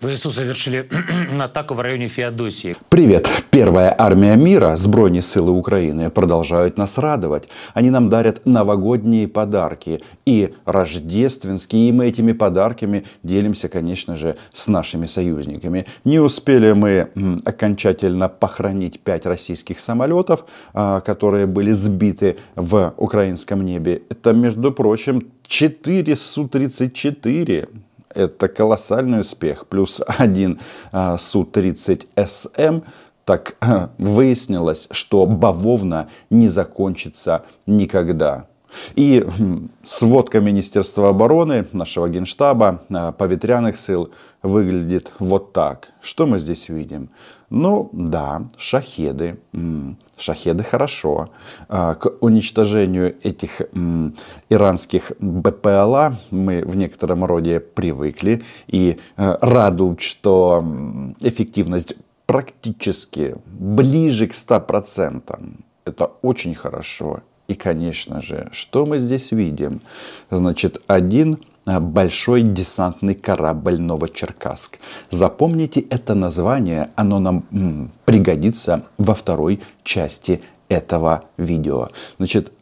ВСУ совершили атаку в районе Феодосии. Привет! Первая армия мира, сбройні силы Украины, продолжают нас радовать. Они нам дарят новогодние подарки и рождественские. И мы этими подарками делимся, конечно же, с нашими союзниками. Не успели мы окончательно похоронить пять российских самолетов, а, которые были сбиты в украинском небе. Это, между прочим, 4 Су-34 это колоссальный успех. Плюс один а, Су-30СМ. Так выяснилось, что бавовна не закончится никогда. И сводка Министерства обороны, нашего генштаба, а, повітряных сил выглядит вот так. Что мы здесь видим? Ну да, шахеды. Шахеды хорошо. А, к уничтожению этих иранских БПЛА мы в некотором роде привыкли. И а, радует, что эффективность практически ближе к 100%. Это очень хорошо. И, конечно же, что мы здесь видим? Значит, один а, большой десантный корабль Новочеркасск. Запомните это название, оно нам пригодится во второй части этого видео. Значит,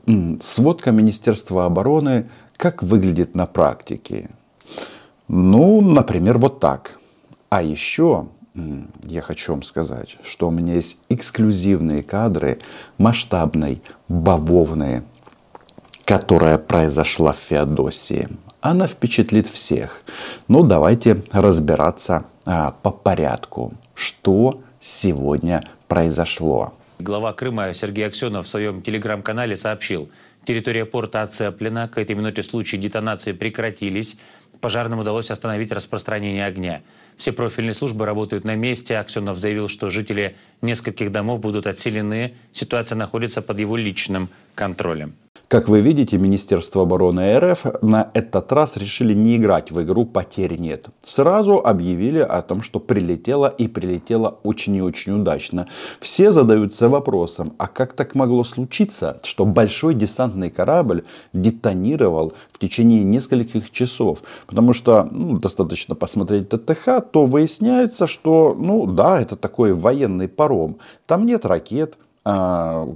сводка Министерства обороны, как выглядит на практике? Ну, например, вот так. А еще я хочу вам сказать, что у меня есть эксклюзивные кадры масштабной бавовны, которая произошла в Феодосии. Она впечатлит всех. Ну, давайте разбираться а, по порядку, что сегодня произошло. Глава Крыма Сергей Аксенов в своем телеграм-канале сообщил, территория порта оцеплена, к этой минуте случаи детонации прекратились, пожарным удалось остановить распространение огня. Все профильные службы работают на месте. Аксенов заявил, что жители нескольких домов будут отселены. Ситуация находится под его личным контролем. Как вы видите, Министерство обороны РФ на этот раз решили не играть в игру «Потерь нет». Сразу объявили о том, что прилетело и прилетело очень и очень удачно. Все задаются вопросом, а как так могло случиться, что большой десантный корабль детонировал в течение нескольких часов? Потому что ну, достаточно посмотреть ТТХ, то выясняется, что ну да, это такой военный паром. Там нет ракет,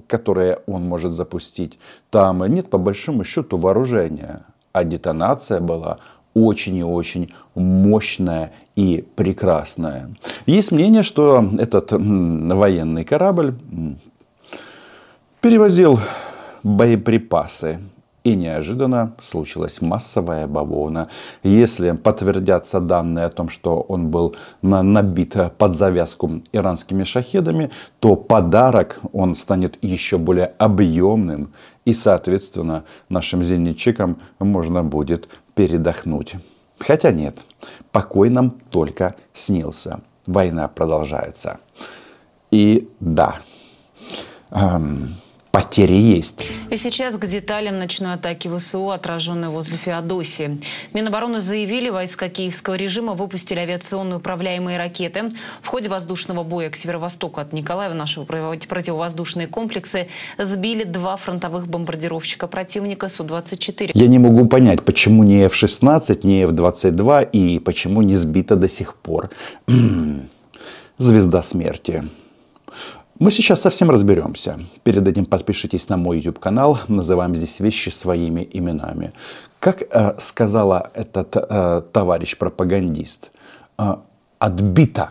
которые он может запустить, там нет по большому счету вооружения. А детонация была очень и очень мощная и прекрасная. Есть мнение, что этот военный корабль перевозил боеприпасы и неожиданно случилась массовая бавовна. Если подтвердятся данные о том, что он был набит под завязку иранскими шахедами, то подарок он станет еще более объемным. И, соответственно, нашим зенитчикам можно будет передохнуть. Хотя нет, покой нам только снился. Война продолжается. И да, эм, потери есть. И сейчас к деталям ночной атаки ВСУ, отраженной возле Феодосии. Минобороны заявили, войска киевского режима выпустили авиационные управляемые ракеты. В ходе воздушного боя к северо-востоку от Николаева нашего противовоздушные комплексы сбили два фронтовых бомбардировщика противника Су-24. Я не могу понять, почему не F-16, не F-22 и почему не сбито до сих пор. Звезда смерти. Мы сейчас совсем разберемся. Перед этим подпишитесь на мой YouTube канал. Называем здесь вещи своими именами. Как э, сказала этот э, товарищ пропагандист, э, отбита,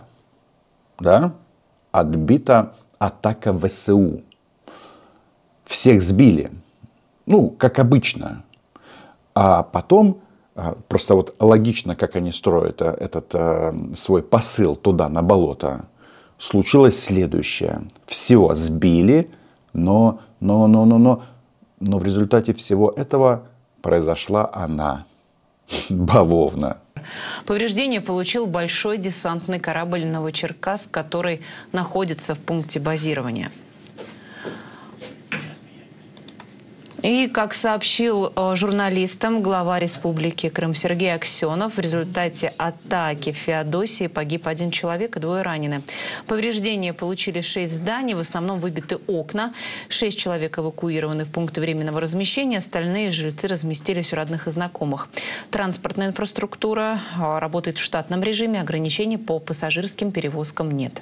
да, отбита атака ВСУ. Всех сбили. Ну, как обычно. А потом э, просто вот логично, как они строят э, этот э, свой посыл туда, на болото случилось следующее. Все сбили, но, но, но, но, но, но в результате всего этого произошла она, бавовна. Повреждение получил большой десантный корабль «Новочеркасск», который находится в пункте базирования. И, как сообщил э, журналистам глава Республики Крым Сергей Аксенов, в результате атаки в Феодосии погиб один человек и двое ранены. Повреждения получили шесть зданий, в основном выбиты окна. Шесть человек эвакуированы в пункты временного размещения, остальные жильцы разместились у родных и знакомых. Транспортная инфраструктура э, работает в штатном режиме, ограничений по пассажирским перевозкам нет.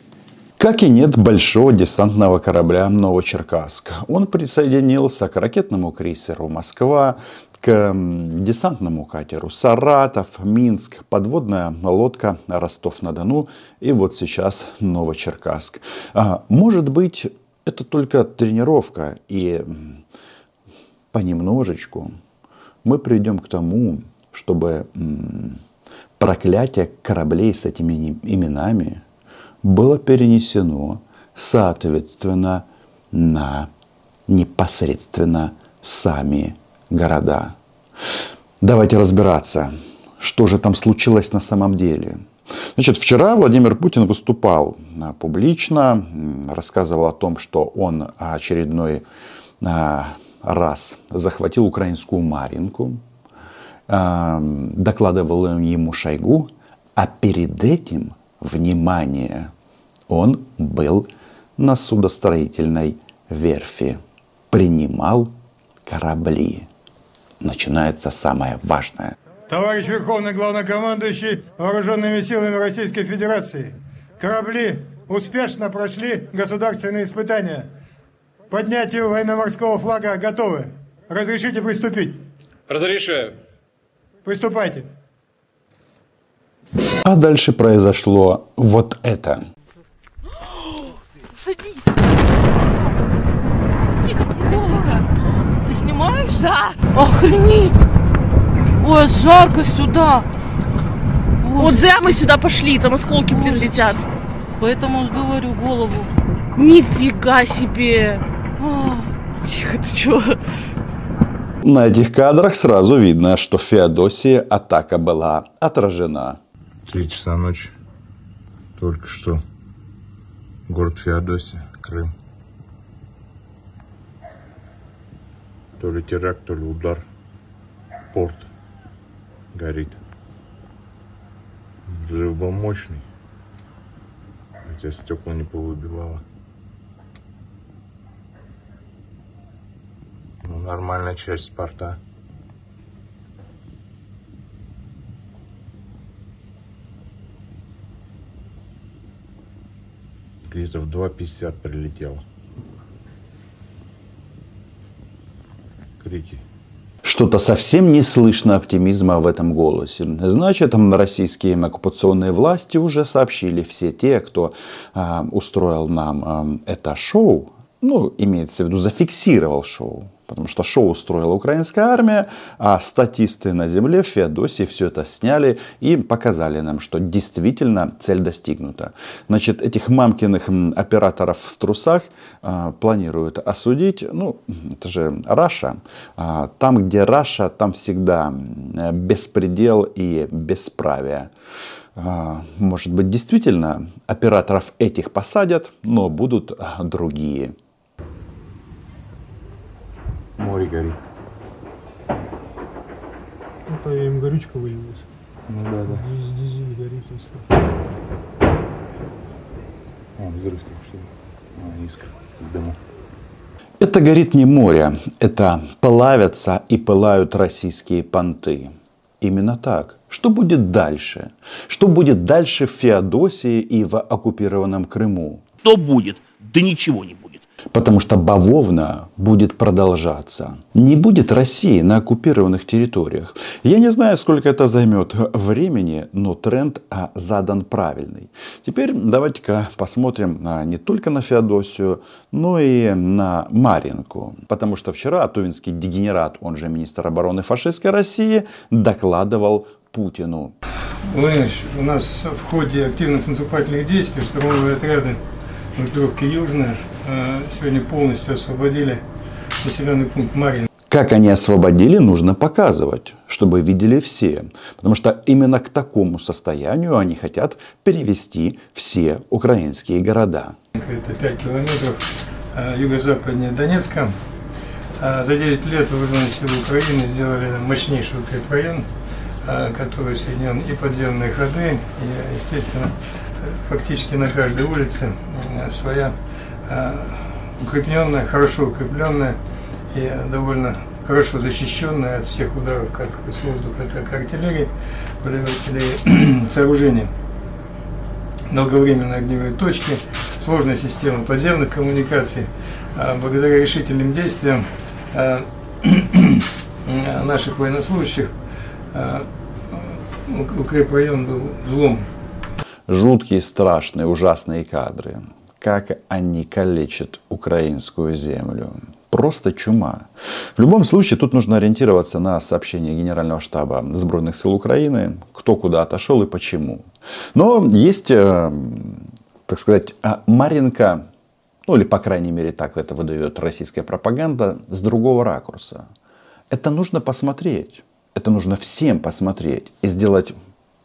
Как и нет большого десантного корабля «Новочеркасск». Он присоединился к ракетному крейсеру «Москва», к десантному катеру «Саратов», «Минск», подводная лодка «Ростов-на-Дону» и вот сейчас «Новочеркасск». А, может быть, это только тренировка, и понемножечку мы придем к тому, чтобы проклятие кораблей с этими именами – было перенесено, соответственно, на непосредственно сами города. Давайте разбираться, что же там случилось на самом деле. Значит, вчера Владимир Путин выступал а, публично, рассказывал о том, что он очередной а, раз захватил украинскую Маринку, а, докладывал ему Шойгу, а перед этим внимание. Он был на судостроительной верфи, принимал корабли. Начинается самое важное. Товарищ Верховный Главнокомандующий Вооруженными силами Российской Федерации, корабли успешно прошли государственные испытания. Поднятию военно-морского флага готовы. Разрешите приступить? Разрешаю. Приступайте. А дальше произошло вот это. Садись. Тихо, тихо, тихо. Ты снимаешь? Да. Охренеть. Ой, жарко сюда. Боже. Вот зря мы сюда пошли, там осколки, блин, летят. Поэтому говорю голову. Нифига себе. О, тихо, ты чего? На этих кадрах сразу видно, что в Феодосии атака была отражена. Три часа ночи. Только что. Город Феодосия, Крым. То ли теракт, то ли удар. Порт горит. Взрыв был мощный. Хотя стекла не повыбивало. Ну, нормальная часть порта. Где-то в 2.50 прилетел. Крики. Что-то совсем не слышно оптимизма в этом голосе. Значит, российские оккупационные власти уже сообщили все те, кто э, устроил нам э, это шоу, ну, имеется в виду, зафиксировал шоу, потому что шоу устроила украинская армия, а статисты на земле в Феодосии все это сняли и показали нам, что действительно цель достигнута. Значит, этих мамкиных операторов в трусах э, планируют осудить, ну, это же Раша. А, там, где Раша, там всегда беспредел и бесправие. А, может быть, действительно операторов этих посадят, но будут другие море горит. Ну, то им горючка вылилась. Ну да, да. Дизель горит, если. О, взрыв только что. А, искра в дыму. Это горит не море, это плавятся и пылают российские понты. Именно так. Что будет дальше? Что будет дальше в Феодосии и в оккупированном Крыму? Что будет? Да ничего не будет. Потому что бавовна будет продолжаться. Не будет России на оккупированных территориях. Я не знаю, сколько это займет времени, но тренд а, задан правильный. Теперь давайте-ка посмотрим а, не только на Феодосию, но и на Маринку. Потому что вчера тувинский дегенерат, он же министр обороны фашистской России, докладывал Путину. Владимирович, у нас в ходе активных наступательных действий штурмовые отряды группировки «Южная» сегодня полностью освободили населенный пункт Марин. Как они освободили, нужно показывать, чтобы видели все. Потому что именно к такому состоянию они хотят перевести все украинские города. Это 5 километров э, юго-западнее Донецка. А За 9 лет вооруженные силы Украины сделали мощнейший укрепрайон, который соединен и подземные ходы, и, естественно, фактически на каждой улице своя укрепленная, хорошо укрепленная и довольно хорошо защищенная от всех ударов как с воздуха, так и артиллерии, или сооружения долговременные огневые точки, сложная система подземных коммуникаций. А, Благодаря решительным действиям а, наших военнослужащих укрепрайон был взлом. Жуткие, страшные, ужасные кадры. Как они калечат украинскую землю. Просто чума. В любом случае, тут нужно ориентироваться на сообщение Генерального штаба Сбройных сил Украины, кто куда отошел и почему. Но есть, э, так сказать, э, Маринка, ну или по крайней мере так это выдает российская пропаганда, с другого ракурса. Это нужно посмотреть. Это нужно всем посмотреть и сделать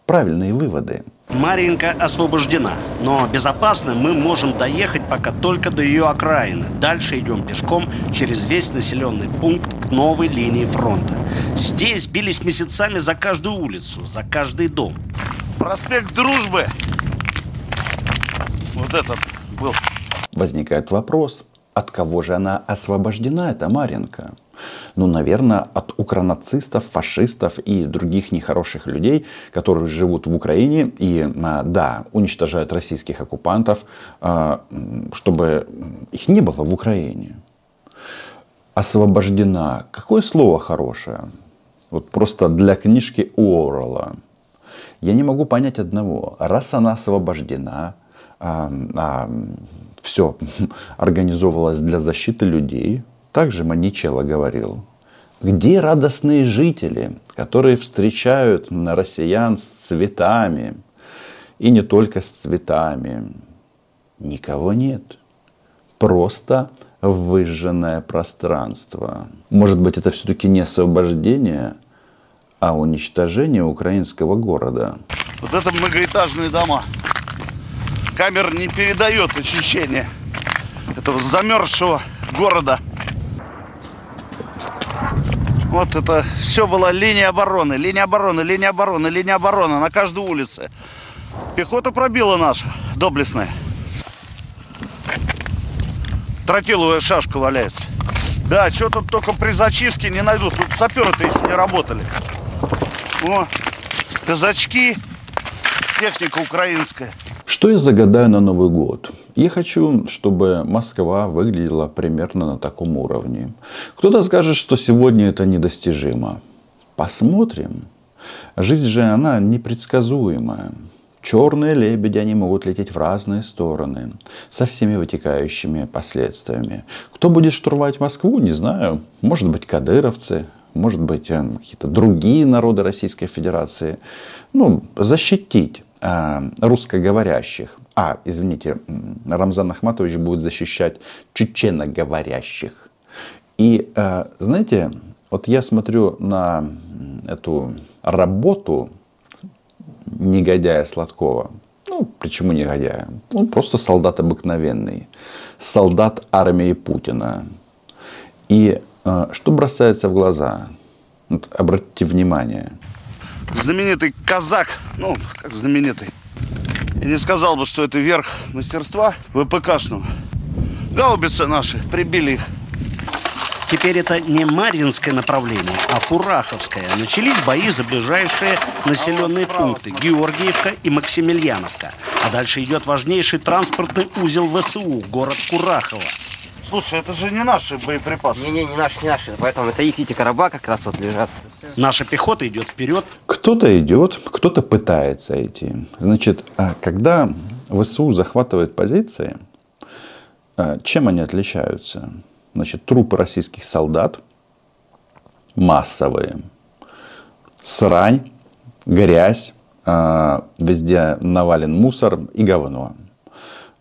правильные выводы. Марьинка освобождена, но безопасно мы можем доехать пока только до ее окраины. Дальше идем пешком через весь населенный пункт к новой линии фронта. Здесь бились месяцами за каждую улицу, за каждый дом. Проспект Дружбы. Вот этот был. Возникает вопрос, от кого же она освобождена, эта Маринка? Ну, наверное, от укронацистов, фашистов и других нехороших людей, которые живут в Украине и, а, да, уничтожают российских оккупантов, а, чтобы их не было в Украине. Освобождена. Какое слово хорошее? Вот просто для книжки Уоррелла. Я не могу понять одного. Раз она освобождена, все организовывалось для защиты людей, также Маничелло говорил, где радостные жители, которые встречают россиян с цветами, и не только с цветами. Никого нет. Просто выжженное пространство. Может быть, это все-таки не освобождение, а уничтожение украинского города. Вот это многоэтажные дома. Камера не передает ощущение этого замерзшего города. Вот это все была линия обороны, линия обороны, линия обороны, линия обороны на каждой улице. Пехота пробила наша, доблестная. Тротиловая шашка валяется. Да, что тут только при зачистке не найдут. Тут саперы-то еще не работали. О, казачки, техника украинская. Что я загадаю на Новый год? Я хочу, чтобы Москва выглядела примерно на таком уровне. Кто-то скажет, что сегодня это недостижимо. Посмотрим. Жизнь же, она непредсказуемая. Черные лебеди, они могут лететь в разные стороны, со всеми вытекающими последствиями. Кто будет штурмовать Москву, не знаю. Может быть, кадыровцы, может быть, э, какие-то другие народы Российской Федерации. Ну, защитить русскоговорящих. А, извините, Рамзан Ахматович будет защищать чеченоговорящих. И, э, знаете, вот я смотрю на эту работу негодяя Сладкова. Ну, почему негодяя? Он просто солдат обыкновенный. Солдат армии Путина. И э, что бросается в глаза? Вот обратите внимание. Знаменитый казак, ну, как знаменитый. Я не сказал бы, что это верх мастерства ВПКшного. Гаубицы наши, прибили их. Теперь это не Марьинское направление, а Кураховское. Начались бои за ближайшие населенные пункты Георгиевка и Максимiliaновка. А дальше идет важнейший транспортный узел ВСУ, город Курахово. Слушай, это же не наши боеприпасы. Не-не, не наши, не наши. Поэтому это их, эти короба как раз вот лежат. Наша пехота идет вперед, Кто-то идет, кто-то пытается идти. Значит, а когда ВСУ захватывает позиции, а, чем они отличаются? Значит, трупы российских солдат массовые, срань, грязь, а, везде навален мусор и говно.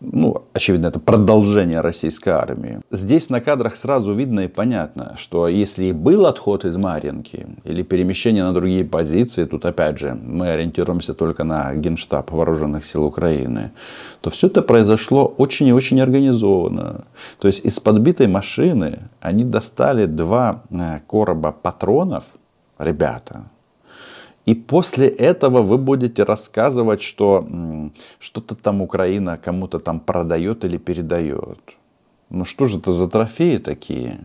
Ну, очевидно, это продолжение российской армии. Здесь на кадрах сразу видно и понятно, что если и был отход из Маринки или перемещение на другие позиции, тут опять же мы ориентируемся только на генштаб вооруженных сил Украины, то все это произошло очень и очень организованно. То есть из подбитой машины они достали два э, короба патронов, ребята, и после этого вы будете рассказывать, что что-то там Украина кому-то там продает или передает. Ну что же это за трофеи такие?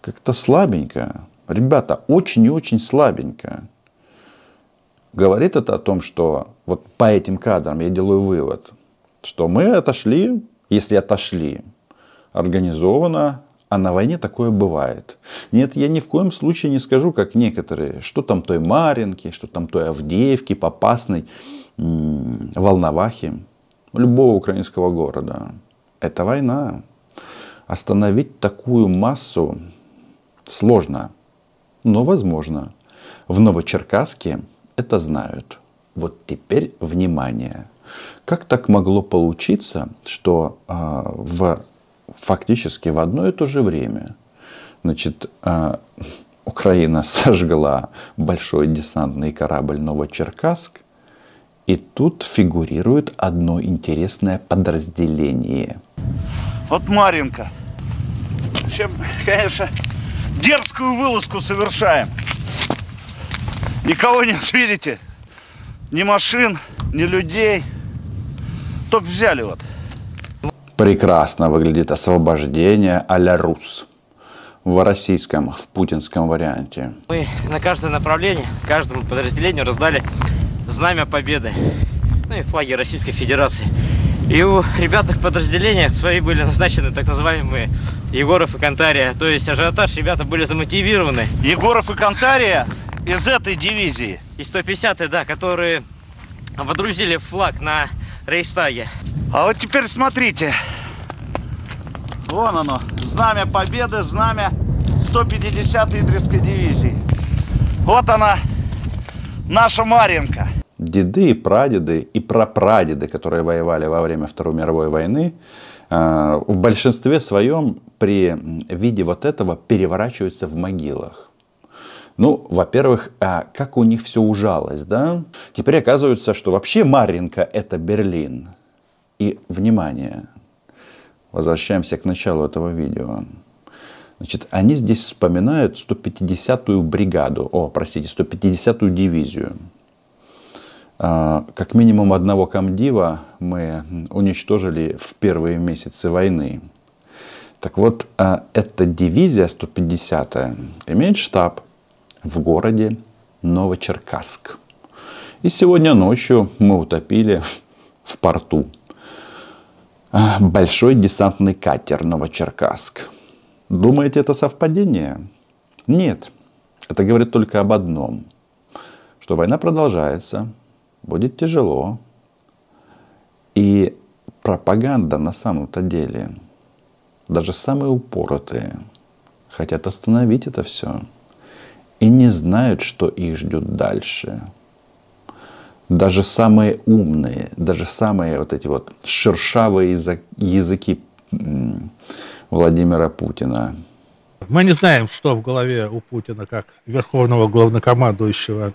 Как-то слабенько. Ребята, очень и очень слабенько. Говорит это о том, что вот по этим кадрам я делаю вывод, что мы отошли, если отошли, организованно, а на войне такое бывает. Нет, я ни в коем случае не скажу, как некоторые, что там той Маринки, что там той Авдеевки, Попасной, Волновахи, любого украинского города. Это война. Остановить такую массу сложно, но возможно. В Новочеркасске это знают. Вот теперь внимание. Как так могло получиться, что э, в фактически в одно и то же время. Значит, а, Украина сожгла большой десантный корабль Новочеркасск, и тут фигурирует одно интересное подразделение. Вот Маринка. Чем, конечно, дерзкую вылазку совершаем. Никого нет, видите? Ни машин, ни людей. Только взяли вот. Прекрасно выглядит освобождение а-ля Рус в российском, в путинском варианте. Мы на каждое направление, каждому подразделению раздали знамя победы, ну и флаги Российской Федерации. И у ребят в подразделениях свои были назначены так называемые Егоров и Кантария. То есть ажиотаж ребята были замотивированы. Егоров и Кантария из этой дивизии? Из 150-й, да, которые водрузили флаг на Рейстаге. А вот теперь смотрите. Вон оно. Знамя Победы, знамя 150-й Идринской дивизии. Вот она, наша Маренко. Деды и прадеды и прапрадеды, которые воевали во время Второй мировой войны, э, в большинстве своем при виде вот этого переворачиваются в могилах. Ну, во-первых, а как у них все ужалось, да? Теперь оказывается, что вообще Маринка это Берлин. И, внимание, возвращаемся к началу этого видео. Значит, они здесь вспоминают 150-ю бригаду, о, простите, 150-ю дивизию. А, как минимум одного комдива мы уничтожили в первые месяцы войны. Так вот, а, эта дивизия 150-я имеет штаб в городе Новочеркасск. И сегодня ночью мы утопили в порту а, большой десантный катер Новочеркасск. Думаете, это совпадение? Нет. Это говорит только об одном. Что война продолжается, будет тяжело. И пропаганда на самом-то деле, даже самые упоротые, хотят остановить это все. И не знают, что их ждет дальше даже самые умные, даже самые вот эти вот шершавые языки Владимира Путина. Мы не знаем, что в голове у Путина как верховного главнокомандующего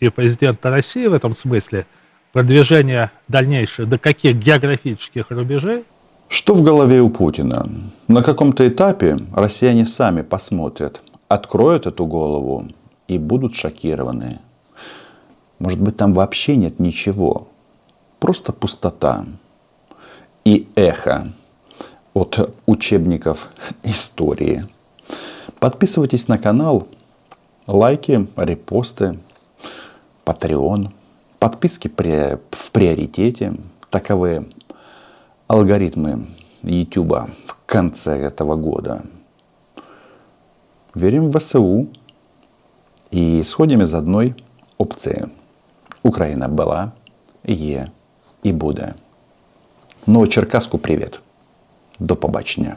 и президента России в этом смысле. Продвижение дальнейшее до каких географических рубежей? Что в голове у Путина? На каком-то этапе россияне сами посмотрят, откроют эту голову и будут шокированы. Может быть, там вообще нет ничего. Просто пустота и эхо от учебников истории. Подписывайтесь на канал, лайки, репосты, Patreon. Подписки в приоритете. Таковы алгоритмы YouTube в конце этого года Верим в ВСУ и исходим из одной опции – Україна була, є і буде. Новочеркаску привіт. До побачення.